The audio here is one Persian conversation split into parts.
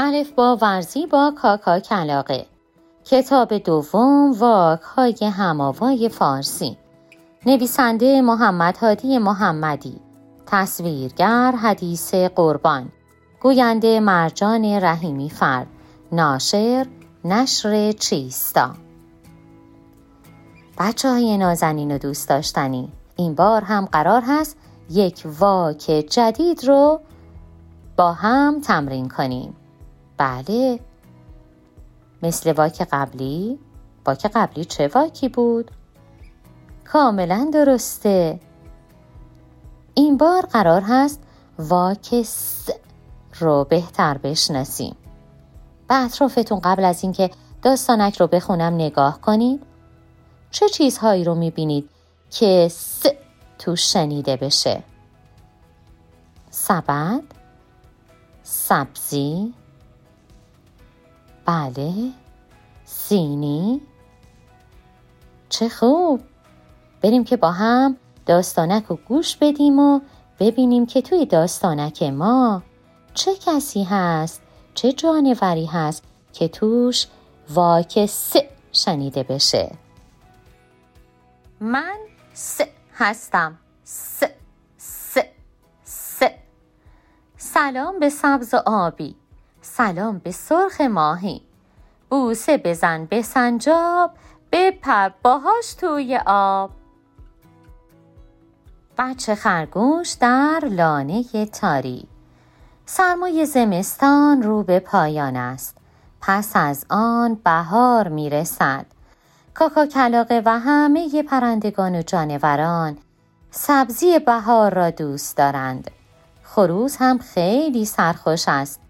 الف با ورزی با کاکا کلاقه کتاب دوم واک های هماوای فارسی. نویسنده محمد هادی محمدی. تصویرگر حدیث قربان. گوینده مرجان رحیمی فرد ناشر نشر چیستا. بچه های نازنین و دوست داشتنی. این بار هم قرار هست یک واک جدید رو با هم تمرین کنیم. بله. مثل واک قبلی؟ واک قبلی چه واکی بود؟ کاملا درسته. این بار قرار هست واک س رو بهتر بشناسیم. به اطرافتون قبل از اینکه داستانک رو بخونم نگاه کنید. چه چیزهایی رو می‌بینید که س تو شنیده بشه؟ سبد سبزی بله. سینی. چه خوب. بریم که با هم داستانک رو گوش بدیم و ببینیم که توی داستانک ما چه کسی هست چه جانوری هست که توش واک س شنیده بشه. من س هستم. س س س. سلام به سبز آبی. سلام به سرخ ماهی. بوسه بزن به سنجاب بپر باهاش توی آب. بچه خرگوش در لانه تاری. سرمای زمستان رو به پایان است. پس از آن بهار می رسد کاکا کلاقه و همه پرندگان و جانوران سبزی بهار را دوست دارند. خروس هم خیلی سرخوش است.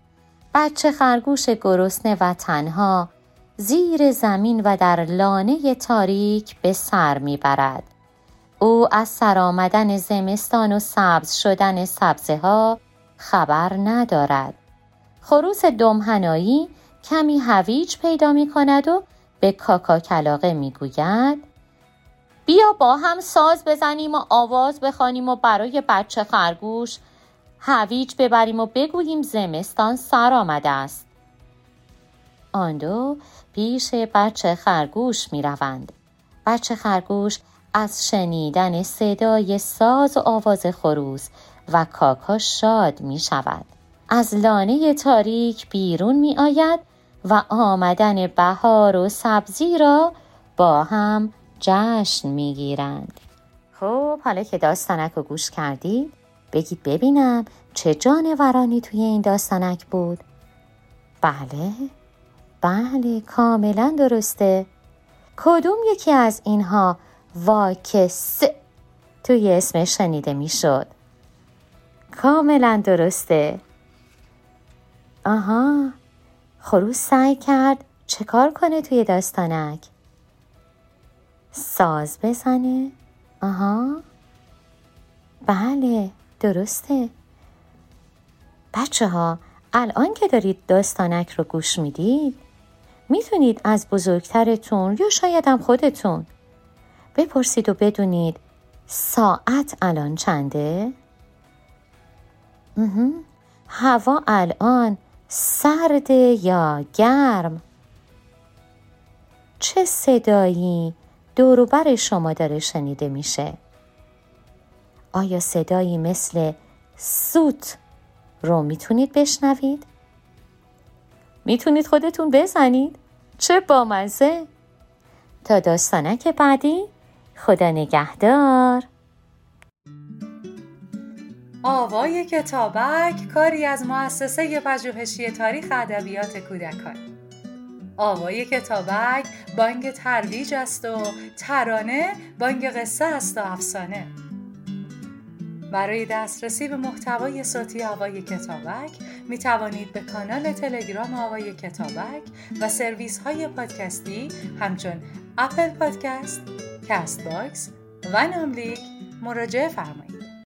بچه خرگوش گرسنه و تنها زیر زمین و در لانه تاریک به سر می‌برد. او از سر آمدن زمستان و سبز شدن سبزه ها خبر ندارد. خروس دمهنایی کمی هویج پیدا می کند و به کاکا کلاقه می گوید بیا با هم ساز بزنیم و آواز بخوانیم و برای بچه خرگوش هویج ببریم و بگوییم زمستان سر آمده است. آن دو پیش بچه خرگوش می روند. بچه خرگوش از شنیدن صدای ساز و آواز خروس و کاکا شاد می شود. از لانه تاریک بیرون می آید و آمدن بهار و سبزی را با هم جشن می گیرند. خب حالا که داستانک رو گوش کردید بگید ببینم چه جانورانی توی این داستانک بود؟ بله بله کاملا درسته. کدوم یکی از اینها واکس توی اسم شنیده می‌شد؟ کاملا درسته. آها خروس سعی کرد چه کار کنه توی داستانک؟ ساز بزنه؟ آها. بله. درسته بچه ها الان که دارید داستانک رو گوش می‌دید می‌تونید از بزرگترتون یا شاید هم خودتون بپرسید و بدونید ساعت الان چنده؟ هوا الان سرد یا گرم؟ چه صدایی دوروبر شما داره شنیده میشه؟ آیا صدایی مثل سوت رو می‌تونید بشنوید؟ می‌تونید خودتون بزنید؟ چه بامزه؟ تا داستانک بعدی خدا نگهدار آوای کتابک کاری از مؤسسه پژوهشی تاریخ ادبیات کودکان آوای کتابک بانگ ترویج است و ترانه بانگ قصه است و افسانه برای دسترسی به محتوای صوتی آوای کتابک می توانید به کانال تلگرام آوای کتابک و سرویس های پادکستی همچون Apple Podcast، Castbox و ناملیک مراجعه فرمایید.